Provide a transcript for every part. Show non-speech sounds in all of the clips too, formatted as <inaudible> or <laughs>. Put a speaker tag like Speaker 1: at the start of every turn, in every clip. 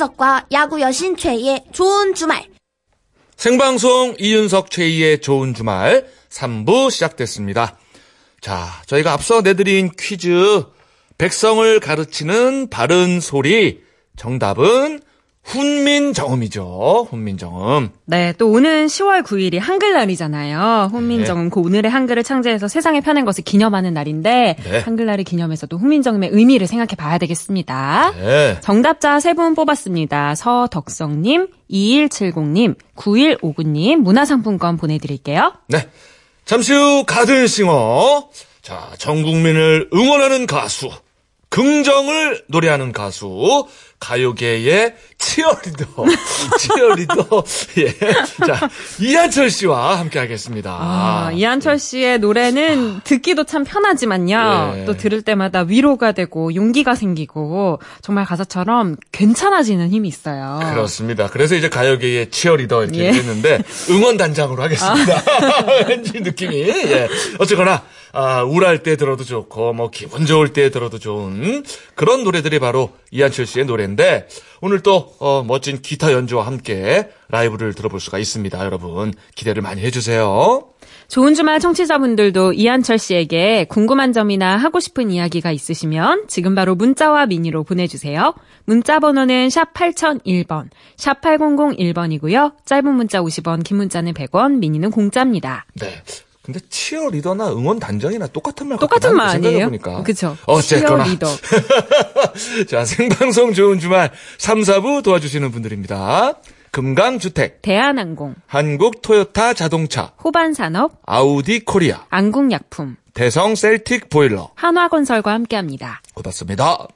Speaker 1: 이윤석과 야구 여신 최희의 좋은 주말.
Speaker 2: 생방송 이윤석 최희의 좋은 주말 3부 시작됐습니다. 자, 저희가 앞서 내드린 퀴즈 백성을 가르치는 바른 소리 정답은 훈민정음이죠. 훈민정음.
Speaker 3: 네, 또 오는 10월 9일이 한글날이잖아요. 훈민정음,
Speaker 2: 네.
Speaker 3: 그 오늘의 한글을 창제해서 세상에 펴낸 것을 기념하는 날인데
Speaker 2: 네.
Speaker 3: 한글날을 기념해서 또 훈민정음의 의미를 생각해 봐야 되겠습니다.
Speaker 2: 네.
Speaker 3: 정답자 3분 뽑았습니다. 서덕성님, 2170님, 9159님 문화상품권 보내드릴게요.
Speaker 2: 네. 잠시 후 가든싱어. 자, 전 국민을 응원하는 가수. 긍정을 노래하는 가수. 가요계의 치어리더. <laughs> 치어리더. 예. 자, 이한철 씨와 함께 하겠습니다.
Speaker 3: 아, 이한철 씨의 노래는 듣기도 참 편하지만요.
Speaker 2: 예.
Speaker 3: 또 들을 때마다 위로가 되고 용기가 생기고 정말 가사처럼 괜찮아지는 힘이 있어요.
Speaker 2: 그렇습니다. 그래서 이제 가요계의 치어리더 이렇게
Speaker 3: 예.
Speaker 2: 했는데 <laughs> 응원단장으로 하겠습니다. <laughs> 왠지 느낌이. 예. 어쨌거나 아, 우울할 때 들어도 좋고 뭐 기분 좋을 때 들어도 좋은 그런 노래들이 바로 이한철 씨의 노래 인데 오늘 또 어, 멋진 기타 연주와 함께 라이브를 들어볼 수가 있습니다. 여러분 기대를 많이 해주세요.
Speaker 3: 좋은 주말 청취자분들도 이한철 씨에게 궁금한 점이나 하고 싶은 이야기가 있으시면 지금 바로 문자와 미니로 보내주세요. 문자 번호는 샵 8001번, 샵 8001번이고요. 짧은 문자 50원, 긴 문자는 100원, 미니는 공짜입니다.
Speaker 2: 네. 근데 치어리더나 응원단장이나 똑같은 말
Speaker 3: 똑같은 말 아니에요?
Speaker 2: 생각해보니까.
Speaker 3: 그쵸.
Speaker 2: 어쨌거나.
Speaker 3: 치어리더. <laughs>
Speaker 2: 자, 생방송 좋은 주말 3, 4부 도와주시는 분들입니다. 금강주택,
Speaker 3: 대한항공,
Speaker 2: 한국 토요타 자동차,
Speaker 3: 호반산업,
Speaker 2: 아우디 코리아,
Speaker 3: 안국약품,
Speaker 2: 대성 셀틱 보일러.
Speaker 3: 한화건설과 함께합니다.
Speaker 2: 고맙습니다.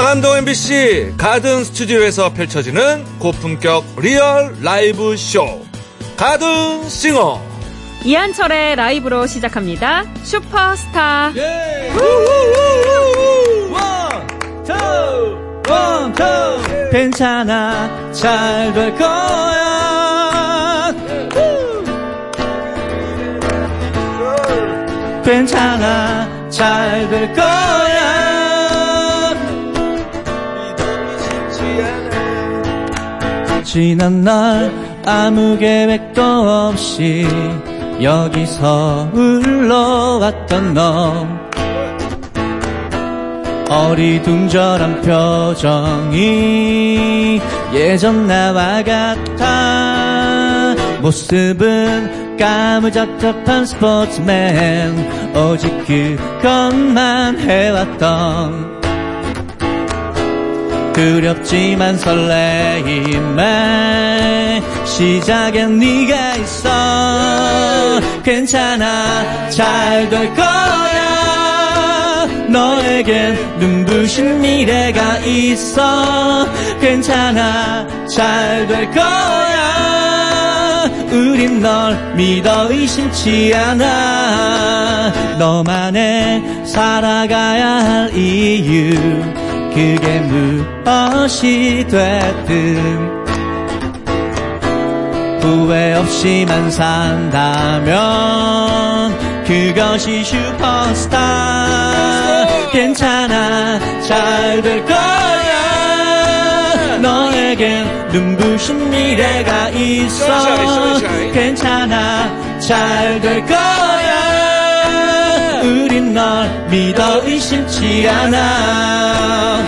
Speaker 2: 상암동 MBC 가든 스튜디오에서 펼쳐지는 고품격 리얼 라이브 쇼 가든 싱어.
Speaker 3: 이한철의 라이브로 시작합니다. 슈퍼스타.
Speaker 2: 예!
Speaker 4: 괜찮아. 잘 될 거야. 괜찮아. 잘 될 거야 지난 날 아무 계획도 없이 여기서 흘러왔던 너. 어리둥절한 표정이 예전 나와 같아. 모습은 까무잡잡한 스포츠맨. 오직 그것만 해왔던 두렵지만 설레임에 시작엔 네가 있어. 괜찮아 잘 될 거야. 너에겐 눈부신 미래가 있어. 괜찮아 잘 될 거야. 우린 널 믿어 의심치 않아. 너만의 살아가야 할 이유 그게 무엇이 됐든 후회 없이만 산다면 그것이 슈퍼스타 괜찮아 잘 될 거야. 너에겐 눈부신 미래가 있어. 괜찮아 잘 될 거야 우린 널 믿어 의심치 않아.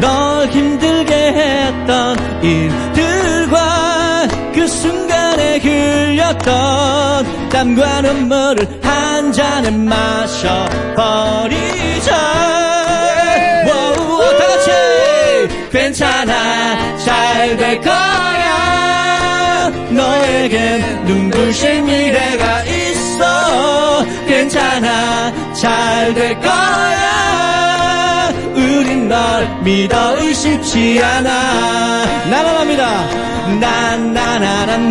Speaker 4: 널 힘들게 했던 일들과 그 순간에 흘렸던 땀과 눈물을 한 잔에 마셔버리자. 괜찮아 잘 될 거야. 너에겐 눈부신 미래가 있어 괜찮아. 잘 될 거야. 우린 널 믿어 의심치 않아. 나만 합니다. 나나나나나나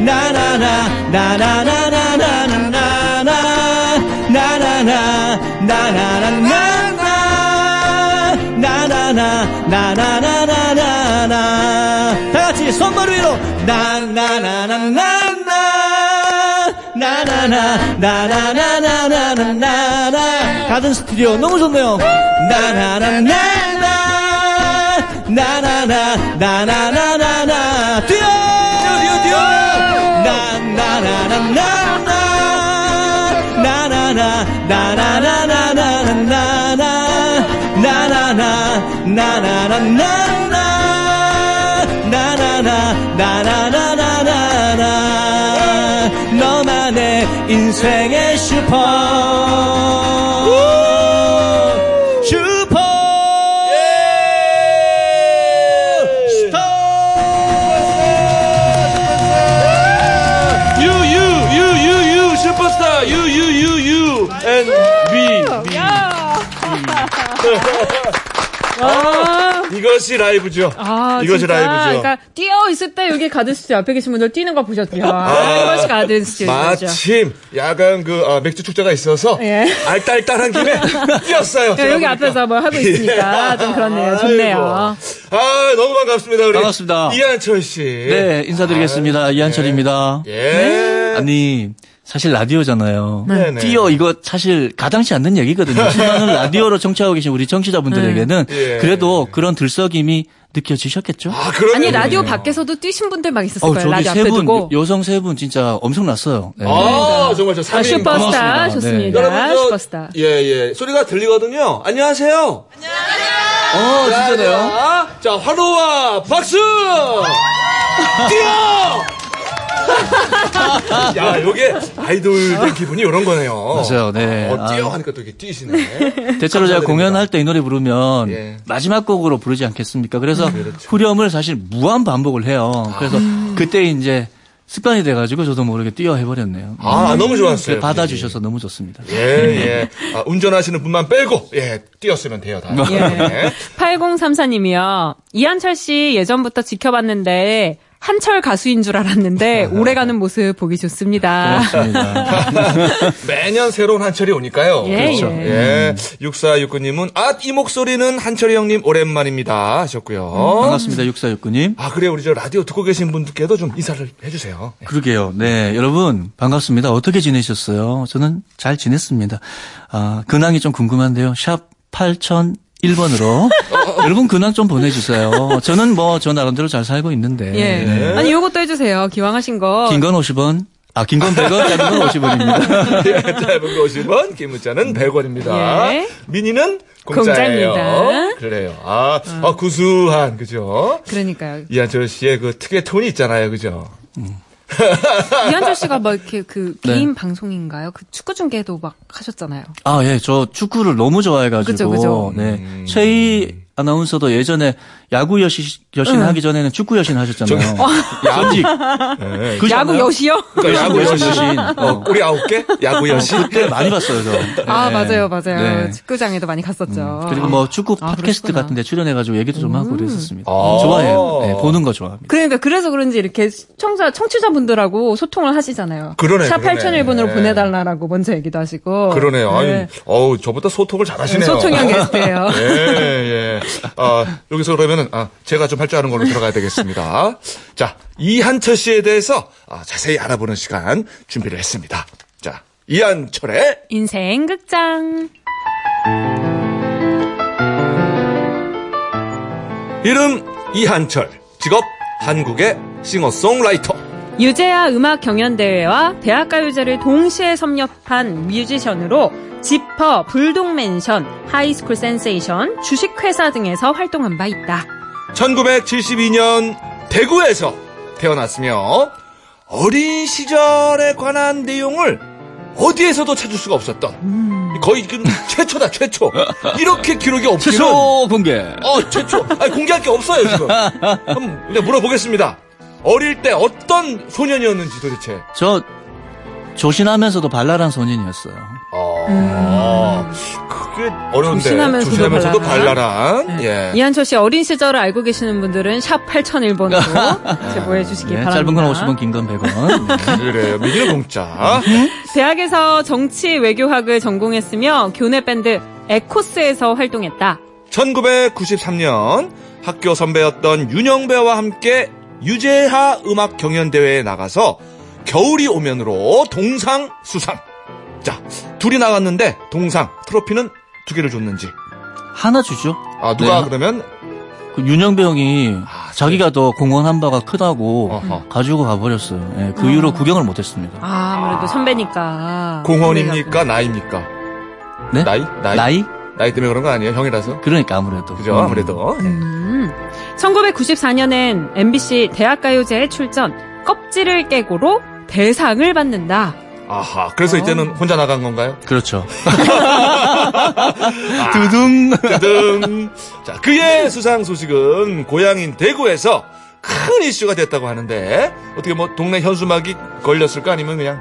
Speaker 4: 나나나 나나나나나나나 나나나 나나나나나 나나나 나나나나나나 다 같이
Speaker 5: 손머리 위로. 나나나나나 나 나나나 나나나나나나나 가든 스튜디오 너무 좋네요 나나나나나 나나나 나나나나나 뛰어 뛰어 뛰어 나나나나나 나 나나 나 나나나나나나 나 나나 나 나나나나 나 나나 나 나나나나나나 인생의 슈퍼 슈퍼
Speaker 2: You, you, you, you, you, 슈퍼스타, you, you, you, you, and!
Speaker 3: 아,
Speaker 2: 이것이 라이브죠.
Speaker 3: 아,
Speaker 2: 이것이
Speaker 3: 진짜.
Speaker 2: 라이브죠.
Speaker 3: 그러니까 뛰어 있을 때 여기 가든 스튜디오 앞에 계신 분들 뛰는 거 보셨죠? 아, 이것이 가든 스튜디오죠.
Speaker 2: 마침 야간 그 아, 맥주 축제가 있어서
Speaker 3: 예.
Speaker 2: 알딸딸한 김에 <laughs> 뛰었어요.
Speaker 3: 야, 여기
Speaker 2: 보니까.
Speaker 3: 앞에서 뭘 하고 있으니까 좀 그렇네요. 좋네요.
Speaker 2: 아이고. 아 너무 반갑습니다. 우리
Speaker 4: 반갑습니다.
Speaker 2: 이한철 씨.
Speaker 4: 네, 인사드리겠습니다. 이한철입니다.
Speaker 2: 예.
Speaker 4: 아니, 사실 라디오잖아요.
Speaker 2: 네네.
Speaker 4: 뛰어 이거 사실 가당치 않는 얘기거든요. <laughs> 수많은 라디오로 청취하고 계신 우리 청취자분들에게는
Speaker 2: 예.
Speaker 4: 그래도 그런 들썩임이 느껴지셨겠죠?
Speaker 2: 아
Speaker 3: 아니, 라디오 밖에서도 뛰신 분들 막 있었을
Speaker 4: 어,
Speaker 3: 거예요.
Speaker 4: 저기
Speaker 3: 라디오
Speaker 4: 세
Speaker 3: 앞에
Speaker 4: 분,
Speaker 3: 두고.
Speaker 4: 여성 세 분 진짜 엄청났어요. 네.
Speaker 2: 아 정말 저
Speaker 3: 아,
Speaker 2: 3인
Speaker 3: 슈퍼스타.
Speaker 4: 고맙습니다.
Speaker 3: 좋습니다.
Speaker 2: 여러분 저,
Speaker 3: 슈퍼스타.
Speaker 2: 예, 예. 소리가 들리거든요. 안녕하세요.
Speaker 4: 어, 진짜네요.
Speaker 2: 자, 자, 환호와 박수! 뛰어! 야, 요게 아이돌 기분이 이런 거네요.
Speaker 4: 맞아요, 네.
Speaker 2: 어, 뛰어
Speaker 4: 아.
Speaker 2: 하니까 또 이렇게 뛰시네. <laughs>
Speaker 4: 대체로 제가. 공연할 때 이 노래 부르면
Speaker 2: 예.
Speaker 4: 마지막 곡으로 부르지 않겠습니까? 그래서
Speaker 2: 그렇죠.
Speaker 4: 후렴을 사실 무한 반복을 해요. 그래서 그때 이제 습관이 돼가지고 저도 모르게 뛰어 해버렸네요.
Speaker 2: 아, 너무 좋았어요.
Speaker 4: 받아주셔서 너무 좋습니다.
Speaker 2: 예, 예. 아, 운전하시는 분만 빼고, 예, 뛰었으면 돼요, 다. 예. <laughs>
Speaker 3: 8034님이요. 이한철 씨 예전부터 지켜봤는데 한철 가수인 줄 알았는데 오래가는 모습 보기 좋습니다.
Speaker 4: 고맙습니다. <laughs>
Speaker 2: 매년 새로운 한철이 오니까요.
Speaker 3: 예,
Speaker 2: 그렇죠.
Speaker 3: 예.
Speaker 2: 예. 6469님은, 아, 이 목소리는 한철이 형님 오랜만입니다. 하셨고요.
Speaker 4: 반갑습니다. 육사육구님.
Speaker 2: 아, 그래, 우리 저 라디오 듣고 계신 분들께도 좀 인사를 해주세요.
Speaker 4: 그러게요. 네, 여러분 반갑습니다. 어떻게 지내셨어요? 저는 잘 지냈습니다. 아, 근황이 좀 궁금한데요. 샵 8001번으로 <laughs> 여러분 근황 좀 보내주세요. 저는 뭐 저 나름대로 잘 살고 있는데
Speaker 3: 예.
Speaker 4: 네.
Speaker 3: 아니 요것도 해주세요. 기왕하신 거.
Speaker 4: 긴 건 50원, 아, 긴 건 100원, 짧은 건 50원입니다.
Speaker 2: 예, 짧은 거 50원, 긴 문자는 100원입니다.
Speaker 3: 예.
Speaker 2: 미니는 공짜예요.
Speaker 3: 공짜입니다.
Speaker 2: 그래요. 아, 아, 구수한, 그죠?
Speaker 3: 그러니까요.
Speaker 2: 이한철 씨의 그 특유의 톤이 있잖아요, 그죠? <laughs>
Speaker 3: 이한철 씨가 막 이렇게 그
Speaker 4: 네.
Speaker 3: 개인 방송인가요? 그 축구 중계도 막 하셨잖아요.
Speaker 4: 아, 예, 저 축구를 너무 좋아해가지고.
Speaker 3: 그죠, 그죠.
Speaker 4: 네. 최희 아나운서도 예전에 야구 여신, 여신 하기 전에는 축구 여신 하셨잖아요. 전직. <laughs>
Speaker 2: 네.
Speaker 4: 그지
Speaker 3: 야구? 여시요?
Speaker 2: 그러니까 야구 여신.
Speaker 4: 여신.
Speaker 2: 어, 우리 아홉 개? 야구 여신.
Speaker 4: 그때 많이 봤어요, 저.
Speaker 3: 아
Speaker 4: 네.
Speaker 3: 맞아요, 맞아요.
Speaker 4: 네.
Speaker 3: 축구장에도 많이 갔었죠.
Speaker 4: 그리고 뭐 축구
Speaker 3: 아,
Speaker 4: 팟캐스트. 같은 데 출연해가지고 얘기도 좀 하고 그랬었습니다.
Speaker 2: 아.
Speaker 4: 좋아해요. 네, 보는 거 좋아합니다.
Speaker 3: 그러니까 그래서 그런지 이렇게 청자 청취자분들하고 소통을 하시잖아요.
Speaker 2: 그러네,
Speaker 3: 샵
Speaker 2: 그러네.
Speaker 3: 8001번으로
Speaker 2: 네.
Speaker 3: 보내달라고 먼저 얘기도 하시고.
Speaker 2: 그러네요. 아니,
Speaker 3: 네.
Speaker 2: 어우, 저보다 소통을 잘 하시네요.
Speaker 3: 소통형 게스트예요. <laughs>
Speaker 2: 예, 예. 아, 여기서 그러면 은, 아, 제가 좀 할 줄 아는 걸로 들어가야 되겠습니다. <laughs> 자, 이한철 씨에 대해서 아, 자세히 알아보는 시간 준비를 했습니다. 자, 이한철의
Speaker 3: 인생 극장.
Speaker 2: 이름 이한철, 직업 한국의 싱어송라이터.
Speaker 3: 유재하 음악 경연대회와 대학가요제를 동시에 섭렵한 뮤지션으로 지퍼, 불독맨션, 하이스쿨 센세이션, 주식회사 등에서 활동한 바 있다.
Speaker 2: 1972년 대구에서 태어났으며 어린 시절에 관한 내용을 어디에서도 찾을 수가 없었던 거의 그 최초다 최초. 이렇게 기록이 없기는
Speaker 4: 최초 공개.
Speaker 2: 어 최초. 아니 공개할 게 없어요 지금. <laughs> 한번 그냥 물어보겠습니다 어릴 때 어떤 소년이었는지 도대체
Speaker 4: 저 조신하면서도 발랄한 소년이었어요.
Speaker 2: 어 그게 어려운데
Speaker 3: 조신하면서도
Speaker 2: 조신하면서도
Speaker 3: 발랄한?
Speaker 2: 발랄한 예
Speaker 3: 이한철 씨 어린 시절을 알고 계시는 분들은 샵 8001번으로 <laughs> 제보해 주시기
Speaker 4: 네,
Speaker 3: 바랍니다.
Speaker 4: 짧은 건 50원, 긴 건 100원. <laughs>
Speaker 2: 그래요 미니는 공짜
Speaker 3: 대학에서 정치 외교학을 전공했으며 교내 밴드 에코스에서 활동했다.
Speaker 2: 1993년 학교 선배였던 윤영 배와 함께 유재하 음악 경연 대회에 나가서 겨울이 오면으로 동상 수상. 자, 둘이 나갔는데 동상 트로피는 두 개를 줬는지.
Speaker 4: 하나 주죠.
Speaker 2: 아, 누가
Speaker 4: 네.
Speaker 2: 그러면
Speaker 4: 그 윤영배 형이
Speaker 2: 아,
Speaker 4: 자기가 더 공헌 한 바가 크다고
Speaker 2: 어허.
Speaker 4: 가지고 가버렸어요. 예, 그 이후로 구경을 못했습니다.
Speaker 3: 아, 아무래도 선배니까.
Speaker 2: 공헌입니까? 나이입니까?
Speaker 4: 네?
Speaker 2: 나이? 나이?
Speaker 4: 나이?
Speaker 2: 나이 때문에 그런 거 아니에요? 형이라서?
Speaker 4: 그러니까 아무래도.
Speaker 2: 그죠?
Speaker 4: 음.
Speaker 2: 아무래도.
Speaker 3: 음. 1994년엔 MBC 대학가요제에 출전, 껍질을 깨고로 대상을 받는다.
Speaker 2: 아하. 그래서 이때는 혼자 나간 건가요?
Speaker 4: 그렇죠. <laughs> 두둥.
Speaker 2: 등. 자, 그의 수상 소식은 고향인 대구에서 큰 이슈가 됐다고 하는데 어떻게 뭐 동네 현수막이 걸렸을까 아니면 그냥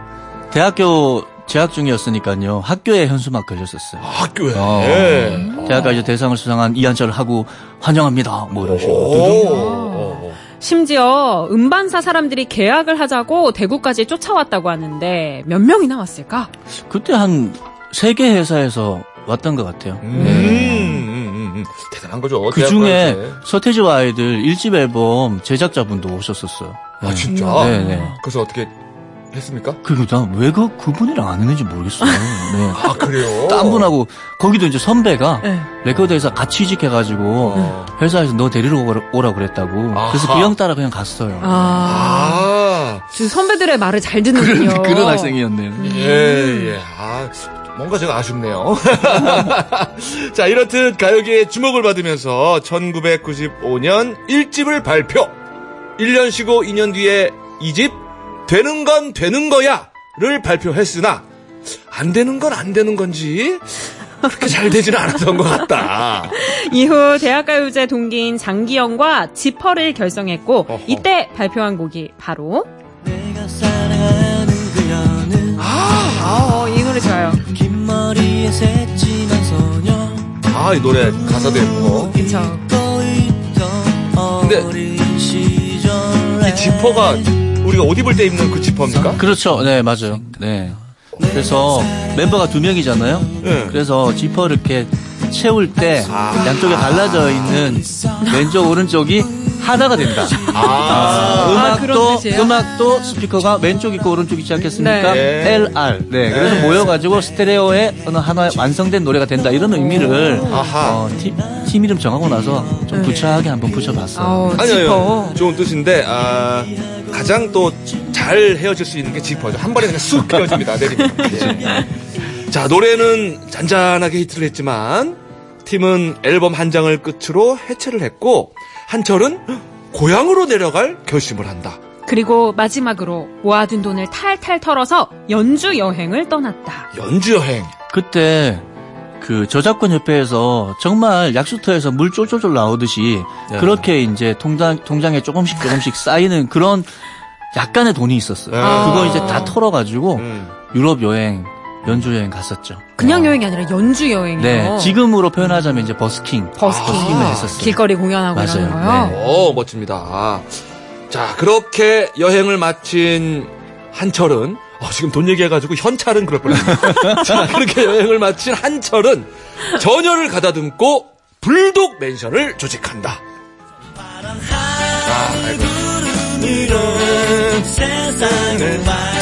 Speaker 4: 대학교 재학 중이었으니까요. 학교에 현수막 걸렸었어요.
Speaker 2: 학교에.
Speaker 4: 어.
Speaker 2: 예.
Speaker 4: 대학가 이제 대상을 수상한 이한철 하고 환영합니다. 뭐 이런 식으로.
Speaker 2: 오.
Speaker 3: 심지어 음반사 사람들이 계약을 하자고 대구까지 쫓아왔다고 하는데 몇 명이나 왔을까?
Speaker 4: 그때 한 세 개 회사에서 왔던 것 같아요.
Speaker 2: 음,
Speaker 4: 네.
Speaker 2: 음, 음, 음. 대단한 거죠.
Speaker 4: 그 중에. 서태지와 아이들 1집 앨범 제작자분도 오셨었어요.
Speaker 2: 아,
Speaker 4: 네.
Speaker 2: 진짜?
Speaker 4: 네, 네.
Speaker 2: 그래서 어떻게 했습니까?
Speaker 4: 그리고 난왜 그 그분이랑 안 했는지 모르겠어요. <laughs> 네.
Speaker 2: 아, 그래요?
Speaker 4: 딴 분하고 거기도 이제 선배가
Speaker 3: 네.
Speaker 4: 레코드 회사 같이 이직해가지고
Speaker 2: 어.
Speaker 4: 회사에서 너 데리러 오라, 그랬다고. 그래서
Speaker 2: 아하.
Speaker 4: 그형 따라 그냥 갔어요.
Speaker 3: 아,
Speaker 2: 아.
Speaker 3: 그 선배들의 말을 잘 듣는군요.
Speaker 4: 그런 학생이었네요.
Speaker 2: 예, 예. 아, 뭔가 제가 아쉽네요. <laughs> 자, 이렇듯 가요계의 주목을 받으면서 1995년 1집을 발표. 1년 쉬고 2년 뒤에 2집 되는 건 되는 거야를 발표했으나 안 되는 건 안 되는 건지 그렇게 잘 되지는 않았던 것 같다. <laughs>
Speaker 3: 이후 대학가요제 동기인 장기영과 지퍼를 결성했고
Speaker 2: 어허.
Speaker 3: 이때 발표한 곡이 바로
Speaker 5: 내가 사랑하는 그녀는
Speaker 3: 아, 어, 이 노래 좋아요.
Speaker 5: 긴 머리에 새침한 소녀
Speaker 2: 아, 이 노래 가사도 예쁘고.
Speaker 3: 그쵸.
Speaker 2: 근데 이 지퍼가 우리가 옷 입을 때 입는 그 지퍼입니까?
Speaker 4: 그렇죠. 네, 맞아요. 네. 그래서 멤버가 두 명이잖아요.
Speaker 2: 네.
Speaker 4: 그래서 지퍼를 이렇게 채울 때
Speaker 2: 아.
Speaker 4: 양쪽에 갈라져 있는 왼쪽 오른쪽이 하나가 된다.
Speaker 2: 아,
Speaker 3: 그런
Speaker 4: 음악도
Speaker 3: 뜻이에요?
Speaker 4: 음악도 스피커가 왼쪽 있고 오른쪽 있지 않겠습니까?
Speaker 2: 네.
Speaker 4: LR. 네. 그래서 모여가지고 스테레오의 어느 하나의 완성된 노래가 된다 이런 의미를
Speaker 2: 아하.
Speaker 4: 어, 팀, 팀 이름 정하고 나서 좀 구차하게 한번 붙여봤어요.
Speaker 2: 아니요. 좋은 뜻인데, 아, 가장 또 잘 헤어질 수 있는 게 지퍼죠. 한 번에 그냥 쑥 헤어집니다. 내리면. 예. <laughs> 자, 노래는 잔잔하게 히트를 했지만, 팀은 앨범 한 장을 끝으로 해체를 했고, 한철은 고향으로 내려갈 결심을 한다.
Speaker 3: 그리고 마지막으로 모아둔 돈을 탈탈 털어서 연주 여행을 떠났다.
Speaker 2: 연주 여행.
Speaker 4: 그때 그 저작권 협회에서 정말 약수터에서 물 쫄쫄쫄 나오듯이
Speaker 2: 네.
Speaker 4: 그렇게 이제 통장 통장에 조금씩 조금씩 쌓이는 그런 약간의 돈이 있었어요.
Speaker 2: 아.
Speaker 4: 그거 이제 다 털어가지고
Speaker 2: 음.
Speaker 4: 유럽 여행, 연주 여행 갔었죠.
Speaker 3: 그냥 여행이 아니라 연주 여행이요.
Speaker 4: 네, 지금으로 표현하자면 이제 버스킹,
Speaker 3: 버스킹.
Speaker 4: 버스킹을 했었어요.
Speaker 3: 길거리 공연하고
Speaker 4: 맞아요.
Speaker 3: 이러는 거요.
Speaker 4: 네.
Speaker 2: 오, 멋집니다. 자, 그렇게 여행을 마친 한철은, 어, 지금 돈 얘기해가지고 현찰은 그럴 뻔했네. <laughs> 자, 그렇게 여행을 마친 한철은 전열을 가다듬고 불독 맨션을 조직한다. 아, 아이고.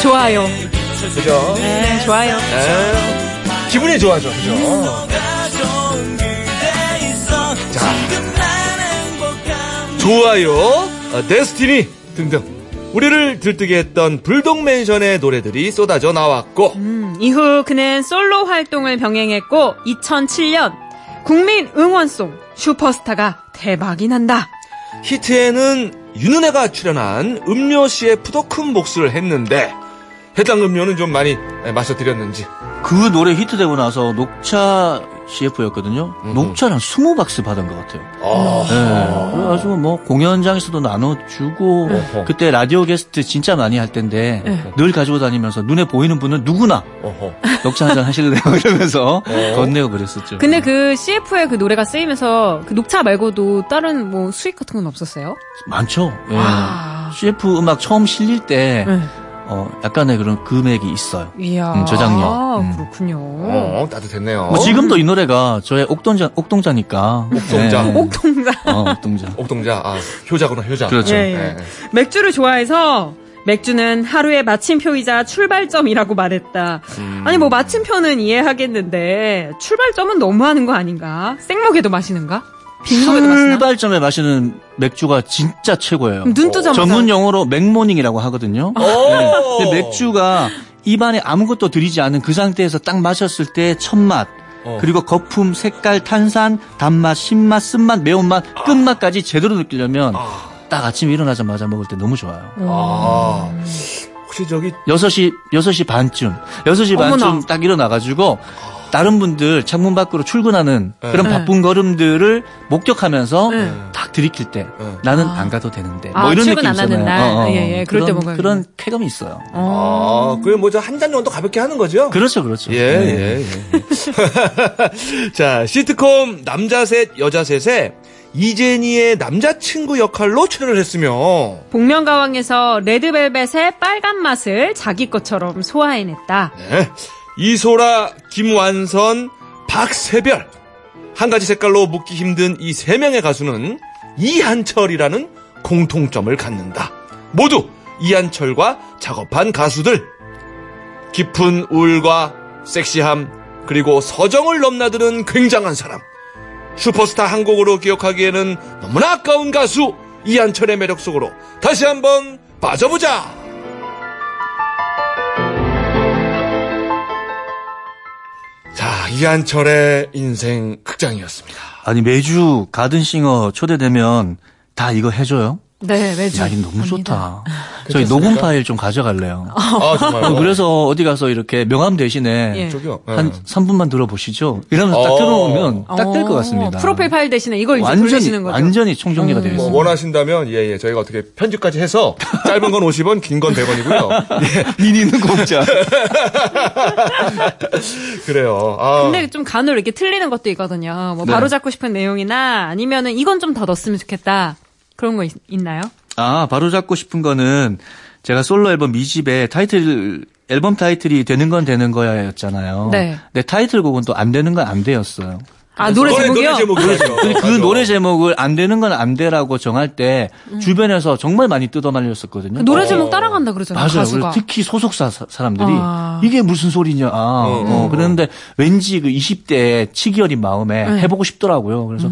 Speaker 3: 좋아요.
Speaker 2: 그죠?
Speaker 3: 네, 좋아요.
Speaker 2: 네. 기분이 좋아져, 그죠?
Speaker 5: 있어
Speaker 2: 자. 좋아요, 어, 데스티니 등등. 우리를 들뜨게 했던 불독 맨션의 노래들이 쏟아져 나왔고,
Speaker 3: 음, 이후 그는 솔로 활동을 병행했고 2007년 국민 응원송 슈퍼스타가 대박이 난다.
Speaker 2: 히트에는 윤은혜가 출연한 음료 CF도 큰 몫을 했는데 해당 음료는 좀 많이 마셔드렸는지
Speaker 4: 그 노래 히트되고 나서 녹차 CF였거든요. 녹차랑 20박스 받은 것 같아요. 네. 그래가지고 뭐 공연장에서도 나눠주고
Speaker 2: 어허.
Speaker 4: 그때 라디오 게스트 진짜 많이 할 텐데
Speaker 3: 네.
Speaker 4: 늘 가지고 다니면서 눈에 보이는 분은 누구나
Speaker 2: 어허.
Speaker 4: 녹차 한 잔 하실래요? <laughs> 이러면서 건네고 그랬었죠.
Speaker 3: 근데 그 CF의 그 노래가 쓰이면서 그 녹차 말고도 다른 뭐 수익 같은 건 없었어요?
Speaker 4: 많죠. 예.
Speaker 3: 아.
Speaker 4: CF 음악 처음 실릴 때
Speaker 3: 네.
Speaker 4: 어, 약간의 그런 금액이 있어요.
Speaker 3: 이야.
Speaker 4: 음, 저작료.
Speaker 3: 아,
Speaker 4: 음.
Speaker 3: 그렇군요.
Speaker 2: 어, 따뜻했네요.
Speaker 4: 뭐 지금도 이 노래가 저의 옥동자, 옥동자니까.
Speaker 2: 옥동자.
Speaker 4: 예.
Speaker 3: 옥동자. 옥동자.
Speaker 4: 어, 옥동자.
Speaker 2: 옥동자, 아, 효자구나, 효자.
Speaker 4: 그렇죠.
Speaker 3: 예, 예. 맥주를 좋아해서 맥주는 하루의 마침표이자 출발점이라고 말했다. 아니 뭐 마침표는 이해하겠는데 출발점은 너무하는 거 아닌가? 생목에도 마시는가?
Speaker 4: 출발점에 마시는 맥주가 진짜 최고예요.
Speaker 3: 눈 뜨자마자
Speaker 4: 전문 용어로 맥모닝이라고 하거든요. 네. 근데 맥주가 입안에 아무것도 들이지 않은 그 상태에서 딱 마셨을 때 첫맛,
Speaker 2: 어.
Speaker 4: 그리고 거품, 색깔, 탄산, 단맛, 신맛, 쓴맛, 매운맛, 끝맛까지 제대로 느끼려면 딱 아침에 일어나자마자 먹을 때 너무 좋아요.
Speaker 2: 아, 혹시 저기,
Speaker 4: 6시, 6시 반쯤, 6시
Speaker 3: 어머나.
Speaker 4: 반쯤 딱 일어나 가지고, 다른 분들 창문 밖으로 출근하는
Speaker 2: 네.
Speaker 4: 그런
Speaker 3: 네.
Speaker 4: 바쁜 걸음들을 목격하면서
Speaker 3: 네.
Speaker 4: 딱 들이킬 때
Speaker 2: 네.
Speaker 4: 나는 안 가도 되는데
Speaker 3: 아,
Speaker 4: 뭐 이런
Speaker 3: 출근
Speaker 4: 느낌
Speaker 3: 안 하는
Speaker 4: 있잖아요.
Speaker 3: 날. 예, 예. 그럴 때
Speaker 4: 그런,
Speaker 3: 먹어야겠네.
Speaker 4: 그런 쾌감이 있어요.
Speaker 2: 아, 그래, 뭐, 한잔 정도 가볍게 하는 거죠?
Speaker 4: 그렇죠, 그렇죠.
Speaker 2: 예,
Speaker 4: 네.
Speaker 2: 예, 예. <laughs> 자, 시트콤 남자 셋, 여자 셋에 이재니의 남자친구 역할로 출연을 했으며,
Speaker 3: 복면가왕에서 레드벨벳의 빨간 맛을 자기 것처럼 소화해냈다.
Speaker 2: 네. 이소라, 김완선, 박세별. 한 가지 색깔로 묻기 힘든 이 세 명의 가수는 이한철이라는 공통점을 갖는다. 모두 이한철과 작업한 가수들. 깊은 우울과 섹시함, 그리고 서정을 넘나드는 굉장한 사람. 슈퍼스타 한 곡으로 기억하기에는 너무나 아까운 가수 이한철의 매력 속으로 다시 한번 빠져보자. 자, 이한철의 인생 극장이었습니다.
Speaker 4: 아니 매주 가든싱어 초대되면 다 이거 해줘요?
Speaker 3: 네, 매주.
Speaker 4: 야, 이거 너무. 좋다. <laughs> 저희 녹음 파일 좀 가져갈래요.
Speaker 2: 아, 정말요?
Speaker 4: 그래서 어디 가서 이렇게 명함 대신에
Speaker 3: 예.
Speaker 2: 저기요.
Speaker 4: 한
Speaker 2: 예.
Speaker 4: 3분만 들어보시죠. 이러면서 딱
Speaker 2: 어.
Speaker 4: 들어오면 딱 될것
Speaker 3: 어,
Speaker 4: 같습니다.
Speaker 3: 프로필 파일 대신에 이걸 이제
Speaker 4: 완전히
Speaker 3: 돌리시는 거죠.
Speaker 4: 완전히 총정리가 되어
Speaker 2: 뭐
Speaker 4: 있습니다.
Speaker 2: 원하신다면 예, 예. 저희가 어떻게 편집까지 해서 짧은 건 50원, 긴 건 100원이고요. <laughs> 예,
Speaker 4: 미니는 공짜. <laughs>
Speaker 2: 그래요. 아.
Speaker 3: 근데 좀 간혹 이렇게 틀리는 것도 있거든요. 뭐
Speaker 4: 네.
Speaker 3: 바로 잡고 싶은 내용이나 아니면은 이건 좀 더 넣었으면 좋겠다. 그런 거 있, 나요
Speaker 4: 아, 바로 잡고 싶은 거는 제가 솔로 앨범 미집에 타이틀 앨범 타이틀이 되는 건 되는 거야였잖아요.
Speaker 3: 네.
Speaker 4: 근데 타이틀곡은 또 안 되는 건 안 되었어요.
Speaker 3: 아, 노래 제목이요?
Speaker 2: 노래.
Speaker 4: 근데 그
Speaker 2: 맞아.
Speaker 4: 노래 제목을 안 되는 건 안 돼라고 정할 때 주변에서 정말 많이 뜯어말렸었거든요.
Speaker 3: 그 노래
Speaker 2: 어.
Speaker 3: 제목 따라간다 그러잖아요.
Speaker 4: 맞아요. 특히 소속사 사- 사람들이
Speaker 3: 아.
Speaker 4: 이게 무슨 소리냐. 아, 어, 그랬는데 왠지 그 20대 치기 어린 마음에
Speaker 3: 네.
Speaker 4: 해보고 싶더라고요. 그래서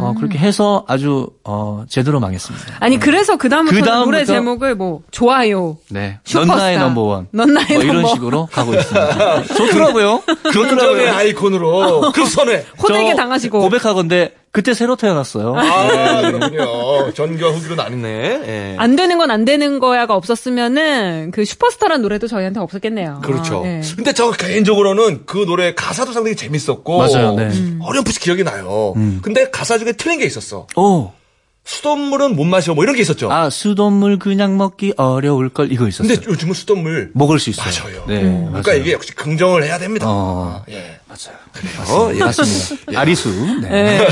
Speaker 4: 어, 그렇게 해서 아주 어, 제대로 망했습니다.
Speaker 3: 아니 그래서 그다음부터 는
Speaker 4: 그다음부터-
Speaker 3: 노래 제목을 뭐 좋아요.
Speaker 4: 네. 넌
Speaker 3: 슈퍼스타.
Speaker 4: 나의 넘버 원.
Speaker 3: 넌 나의
Speaker 4: 뭐 이런
Speaker 3: 넘버.
Speaker 4: 식으로 가고 있습니다. <laughs> 좋더라고요. 좋더라고요.
Speaker 2: 아이콘으로 극선회.
Speaker 3: 호되게
Speaker 4: 저
Speaker 3: 당하시고.
Speaker 4: 고백하건데 그때 새로 태어났어요.
Speaker 2: 아, 그렇군요. 전과 후기로 나뉘네. 예.
Speaker 3: 안 되는 건 안 되는 거야가 없었으면은 그 슈퍼스타란 노래도 저희한테 없었겠네요.
Speaker 2: 그렇죠.
Speaker 3: 아, 네.
Speaker 2: 근데 저 개인적으로는 그 노래 가사도 상당히 재밌었고.
Speaker 4: 맞아요, 네.
Speaker 2: 어렴풋이 기억이 나요. 근데 가사 중에 틀린 게 있었어.
Speaker 4: 오.
Speaker 2: 수돗물은 못 마셔. 뭐 이런 게 있었죠.
Speaker 4: 아, 수돗물 그냥 먹기 어려울 걸 이거 있었어요.
Speaker 2: 근데 요즘은 수돗물.
Speaker 4: 먹을 수 있어요.
Speaker 2: 맞아요.
Speaker 4: 네.
Speaker 2: 그러니까
Speaker 4: 맞아요.
Speaker 2: 이게 역시 긍정을 해야 됩니다.
Speaker 4: 어.
Speaker 2: 예.
Speaker 4: 맞아요.
Speaker 2: 어, 예.
Speaker 4: 맞습니다. 아리수. 네.
Speaker 3: 네.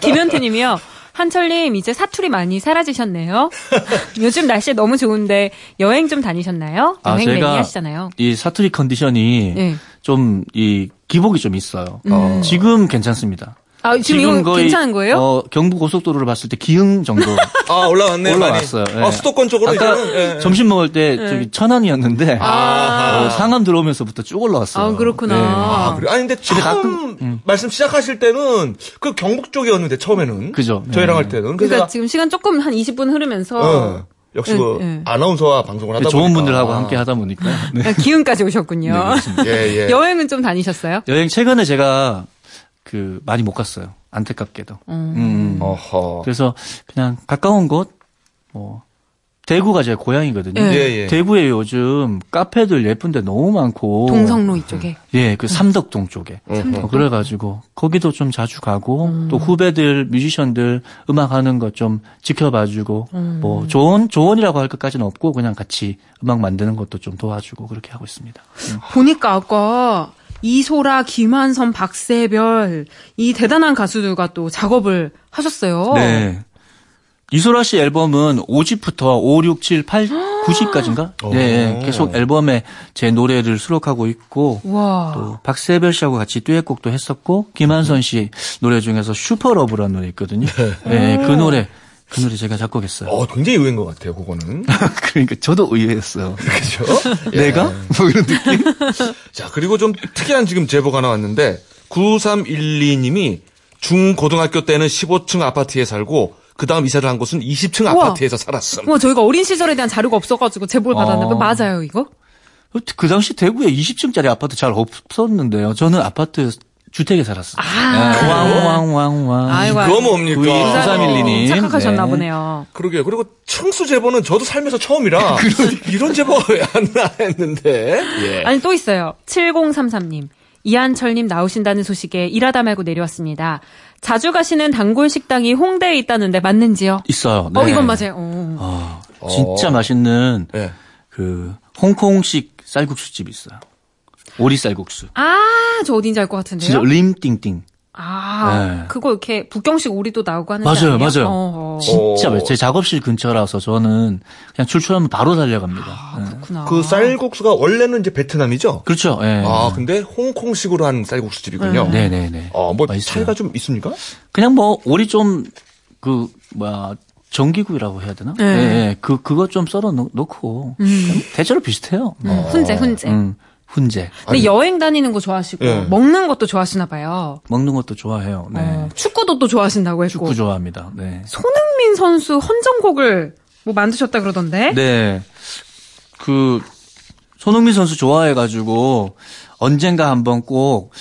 Speaker 3: 김현태님이요. 한철님 이제 사투리 많이 사라지셨네요. <laughs> 요즘 날씨 너무 좋은데 여행 좀 다니셨나요?
Speaker 4: 아,
Speaker 3: 여행
Speaker 4: 제가
Speaker 3: 하시잖아요.
Speaker 4: 이 사투리 컨디션이
Speaker 3: 네.
Speaker 4: 좀이 기복이 좀 있어요. 어, 지금 괜찮습니다.
Speaker 3: 아 지금, 이거 괜찮은 거예요?
Speaker 4: 어, 경부 고속도로를 봤을 때 기흥 정도 <laughs>
Speaker 2: 아, 올라왔네.
Speaker 4: 올라왔어요.
Speaker 2: 많이.
Speaker 4: 예.
Speaker 2: 아, 수도권 쪽으로
Speaker 4: 아까
Speaker 2: 이제는. 예.
Speaker 4: 점심 먹을 때 저기 천안이었는데
Speaker 2: 아.
Speaker 4: 어, 상암 들어오면서부터 쭉 올라왔어요.
Speaker 3: 아, 그렇구나.
Speaker 4: 네.
Speaker 2: 아, 그래. 아니, 근데 처음 말씀 시작하실 때는 그 경북 쪽이었는데, 처음에는.
Speaker 4: 그죠. 네.
Speaker 2: 저희랑 할 때는.
Speaker 3: 그러니까
Speaker 2: 그래서
Speaker 3: 지금 시간 조금 한 20분 흐르면서
Speaker 2: 어, 역시
Speaker 3: 예,
Speaker 2: 그
Speaker 3: 예.
Speaker 2: 아나운서와 방송을 하다
Speaker 4: 좋은
Speaker 2: 보니까.
Speaker 4: 분들하고 함께 하다 보니까 네.
Speaker 3: 기흥까지 오셨군요.
Speaker 2: 예, 예.
Speaker 3: 여행은 좀 다니셨어요?
Speaker 4: 여행 최근에 제가 그 많이 못 갔어요. 안타깝게도. 음.
Speaker 2: 어허.
Speaker 4: 그래서 그냥 가까운 곳, 뭐 대구가 제 고향이거든요.
Speaker 3: 예.
Speaker 2: 예, 예.
Speaker 4: 대구에 요즘 카페들 예쁜데 너무 많고.
Speaker 3: 동성로 이쪽에.
Speaker 4: 예, 그 삼덕동 쪽에.
Speaker 2: 음.
Speaker 4: 어, 그래가지고 거기도 좀 자주 가고
Speaker 3: 음.
Speaker 4: 또 후배들 뮤지션들 음악 하는 것 좀 지켜봐주고
Speaker 3: 음.
Speaker 4: 뭐 조언 조언이라고 할 것까지는 없고 그냥 같이 음악 만드는 것도 좀 도와주고 그렇게 하고 있습니다. 음.
Speaker 3: 보니까 아까 이소라, 김한선, 박세별 이 대단한 가수들과 또 작업을 하셨어요.
Speaker 4: 네. 이소라 씨 앨범은 5집부터 5, 6, 7, 8 90까지인가?
Speaker 2: 오.
Speaker 4: 네, 계속 앨범에 제 노래를 수록하고 있고
Speaker 3: 와.
Speaker 4: 또 박세별 씨하고 같이 듀엣곡도 했었고 김한선 씨 노래 중에서 슈퍼러브라는 노래 있거든요. 네, 그 노래 그 노래 제가 작곡했어요.
Speaker 2: 어, 굉장히 의외인 것 같아요, 그거는. <laughs>
Speaker 4: 그러니까 저도 의외였어요. <laughs>
Speaker 2: 그죠? <laughs>
Speaker 4: 내가? 뭐 이런 느낌?
Speaker 2: 자, 그리고 좀 특이한 지금 제보가 나왔는데, 9312님이 중 고등학교 때는 15층 아파트에 살고, 그 다음 이사를 한 곳은 20층
Speaker 3: 우와.
Speaker 2: 아파트에서 살았음.
Speaker 3: 뭐 저희가 어린 시절에 대한 자료가 없어가지고 제보를 받았는데
Speaker 4: 어.
Speaker 3: 맞아요 이거?
Speaker 4: 그 당시 대구에 20층짜리 아파트 잘 없었는데요. 저는 아파트 주택에 살았어요.
Speaker 3: 아.
Speaker 4: 네, 왕왕왕왕.
Speaker 3: 아이고,
Speaker 2: 이거 뭡니까?
Speaker 4: 929312님.
Speaker 3: 착각하셨나
Speaker 4: 네.
Speaker 3: 보네요.
Speaker 2: 그러게요. 그리고 층수 제보는 저도 살면서 처음이라, <laughs> 이런 제보가 왜 안 나 했는데, 예.
Speaker 3: 아니 또 있어요. 7033님. 이한철님 나오신다는 소식에 일하다 말고 내려왔습니다. 자주 가시는 단골 식당이 홍대에 있다는데 맞는지요?
Speaker 4: 있어요.
Speaker 3: 어
Speaker 4: 네.
Speaker 3: 이건 맞아요. 어.
Speaker 4: 아, 진짜
Speaker 2: 어.
Speaker 4: 맛있는
Speaker 2: 예.
Speaker 4: 그 홍콩식 쌀국수 집이 있어요. 오리 쌀국수.
Speaker 3: 아 저 어딘지 알 것 같은데요.
Speaker 4: 진짜 림띵띵.
Speaker 3: 아
Speaker 4: 네.
Speaker 3: 그거 이렇게 북경식 오리도 나오고 하는
Speaker 4: 맞아요? 맞아요.
Speaker 3: 어, 어.
Speaker 4: 진짜
Speaker 2: 어.
Speaker 4: 제 작업실 근처라서 저는 그냥 출출하면 바로 달려갑니다. 네.
Speaker 3: 그렇구나.
Speaker 2: 그 쌀국수가 원래는 이제 베트남이죠?
Speaker 4: 그렇죠. 예.
Speaker 2: 아, 근데 홍콩식으로 한 쌀국수 집이군요.
Speaker 4: 네 네 네.
Speaker 2: 어, 뭐
Speaker 4: 맛있어요.
Speaker 2: 차이가 좀 있습니까?
Speaker 4: 그냥 뭐 오리 좀 그 뭐야 전기구이라고 해야 되나?
Speaker 3: 네.
Speaker 4: 예, 예. 그 그거 좀 썰어 놓, 놓고 그냥 대체로 비슷해요.
Speaker 3: 음, 훈제 훈제.
Speaker 4: 음, 훈제.
Speaker 3: 근데 여행 다니는 거 좋아하시고
Speaker 2: 예.
Speaker 3: 먹는 것도 좋아하시나 봐요.
Speaker 4: 먹는 것도 좋아해요. 네.
Speaker 3: 어, 축구도 또 좋아하신다고 했고.
Speaker 4: 축구 좋아합니다. 네.
Speaker 3: 손흥민 선수 헌정곡을 뭐 만드셨다 그러던데.
Speaker 4: 네. 그 손흥민 선수 좋아해 가지고 언젠가 한번 꼭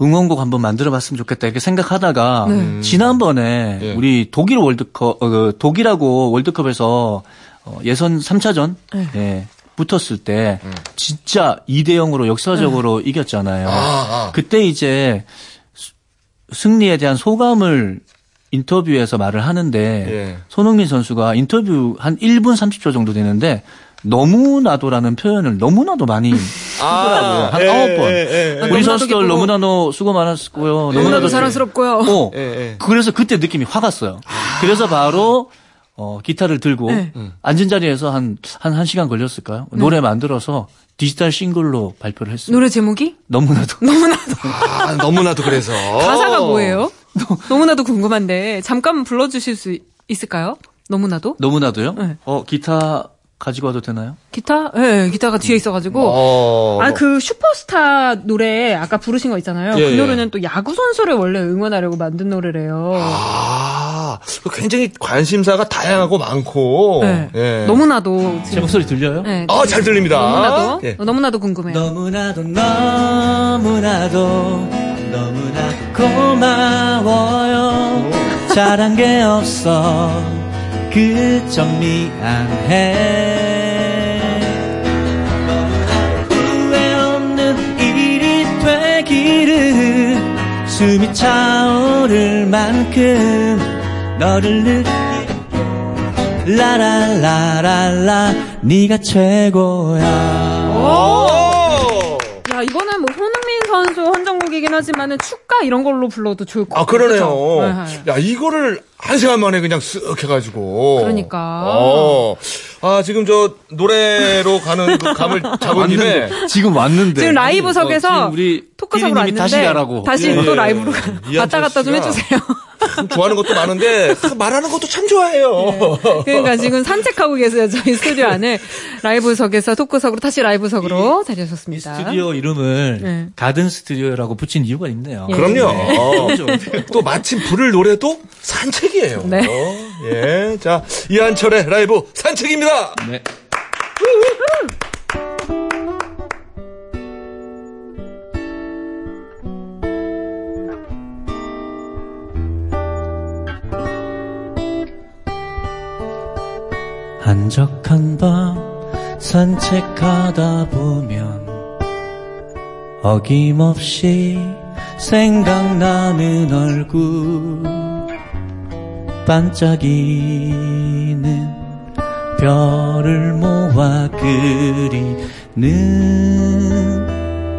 Speaker 4: 응원곡 한번 만들어봤으면 좋겠다 이렇게 생각하다가
Speaker 3: 네.
Speaker 4: 지난번에
Speaker 2: 예.
Speaker 4: 우리 독일 월드컵 어, 그 독일하고 월드컵에서 어, 예선 3차전
Speaker 3: 네.
Speaker 4: 예, 붙었을 때 진짜 2대 0으로 역사적으로 이겼잖아요.
Speaker 2: 아, 아.
Speaker 4: 그때 이제 수- 승리에 대한 소감을 인터뷰에서 말을 하는데
Speaker 2: 예.
Speaker 4: 손흥민 선수가 인터뷰 한 1분 30초 정도 되는데 너무나도라는 표현을 너무나도 많이 하더라고요. 한
Speaker 2: 예,
Speaker 4: 아홉 번.
Speaker 2: 예, 예, 예.
Speaker 3: 아,
Speaker 4: 우리 선수들 너무나도 수고 많았고요.
Speaker 3: 너무나도
Speaker 4: 네.
Speaker 3: 사랑스럽고요.
Speaker 4: 어.
Speaker 2: 예, 예.
Speaker 4: 그래서 그때 느낌이 확 왔어요. 그래서 바로 어, 기타를 들고
Speaker 3: 네.
Speaker 4: 앉은 자리에서 한, 한, 한 시간 걸렸을까요? 노래 만들어서 디지털 싱글로 발표를 했어요.
Speaker 3: 노래 제목이
Speaker 4: 너무나도. <laughs>
Speaker 3: 너무나도 <laughs>
Speaker 2: 아, 너무나도 그래서.
Speaker 3: 가사가 뭐예요? 너무나도 궁금한데 잠깐 불러주실 수 있을까요? 너무나도
Speaker 4: 너무나도요?
Speaker 3: 네.
Speaker 4: 어, 기타 가지고 와도 되나요?
Speaker 3: 기타? 예, 기타가 뒤에 있어가지고.
Speaker 2: 어.
Speaker 3: 아, 그 슈퍼스타 노래 아까 부르신 거 있잖아요.
Speaker 2: 예,
Speaker 3: 그
Speaker 2: 예.
Speaker 3: 노래는 또 야구 선수를 원래 응원하려고 만든 노래래요.
Speaker 2: 아, 그 굉장히 관심사가 다양하고 많고.
Speaker 3: 네.
Speaker 2: 예.
Speaker 3: 너무나도
Speaker 4: 제
Speaker 3: 지금
Speaker 4: 목소리 들려요?
Speaker 3: 네,
Speaker 2: 아, 잘 들립니다.
Speaker 3: 너무나도
Speaker 2: 예.
Speaker 3: 어, 너무나도 궁금해요.
Speaker 4: 너무나도 너무나도 너무나도 고마워요 잘한 게 없어 그점 미안해. 후회 없는 일이 되기를 숨이 차오를 만큼 너를 느끼 라라라라라 네가 최고야.
Speaker 2: 오!
Speaker 3: 야, 이거는 뭐 선수 헌정곡이긴 하지만은 축가 이런 걸로 불러도 좋을 것
Speaker 2: 아,
Speaker 3: 같아요.
Speaker 2: 그러네요.
Speaker 3: 그쵸? 네, 네.
Speaker 2: 야, 이거를 한 시간 만에 그냥 쓱 해가지고.
Speaker 3: 그러니까.
Speaker 2: 어. 아, 지금 저 노래로 가는 그 감을 <laughs> 잡은 김에.
Speaker 4: 지금 왔는데.
Speaker 3: 지금 라이브석에서
Speaker 4: 어, 지금 우리
Speaker 3: 토크석으로 왔는데
Speaker 4: 다시 가라고.
Speaker 3: 다시
Speaker 2: 예,
Speaker 3: 또
Speaker 2: 예.
Speaker 3: 라이브로
Speaker 2: 이한철
Speaker 3: 왔다 갔다 좀 해주세요.
Speaker 2: 참 좋아하는 것도 많은데 말하는 것도 참 좋아해요.
Speaker 3: 그러니까 지금 산책하고 계세요. 저희 스튜디오 안에 라이브석에서 토크석으로 다시 라이브석으로 자리하셨습니다.
Speaker 4: 스튜디오 이름을
Speaker 3: 네.
Speaker 4: 가든 스튜디오라고 붙인 이유가 있네요.
Speaker 3: 예.
Speaker 2: 그럼요. 어.
Speaker 4: 그죠?
Speaker 2: 또 마침 부를 노래도 산책이에요.
Speaker 3: 네.
Speaker 2: 예. 자, 이한철의 라이브 산책입니다.
Speaker 4: 네. 한적한 밤 산책하다 보면 어김없이 생각나는 얼굴. 반짝이는 별을 모아 그리는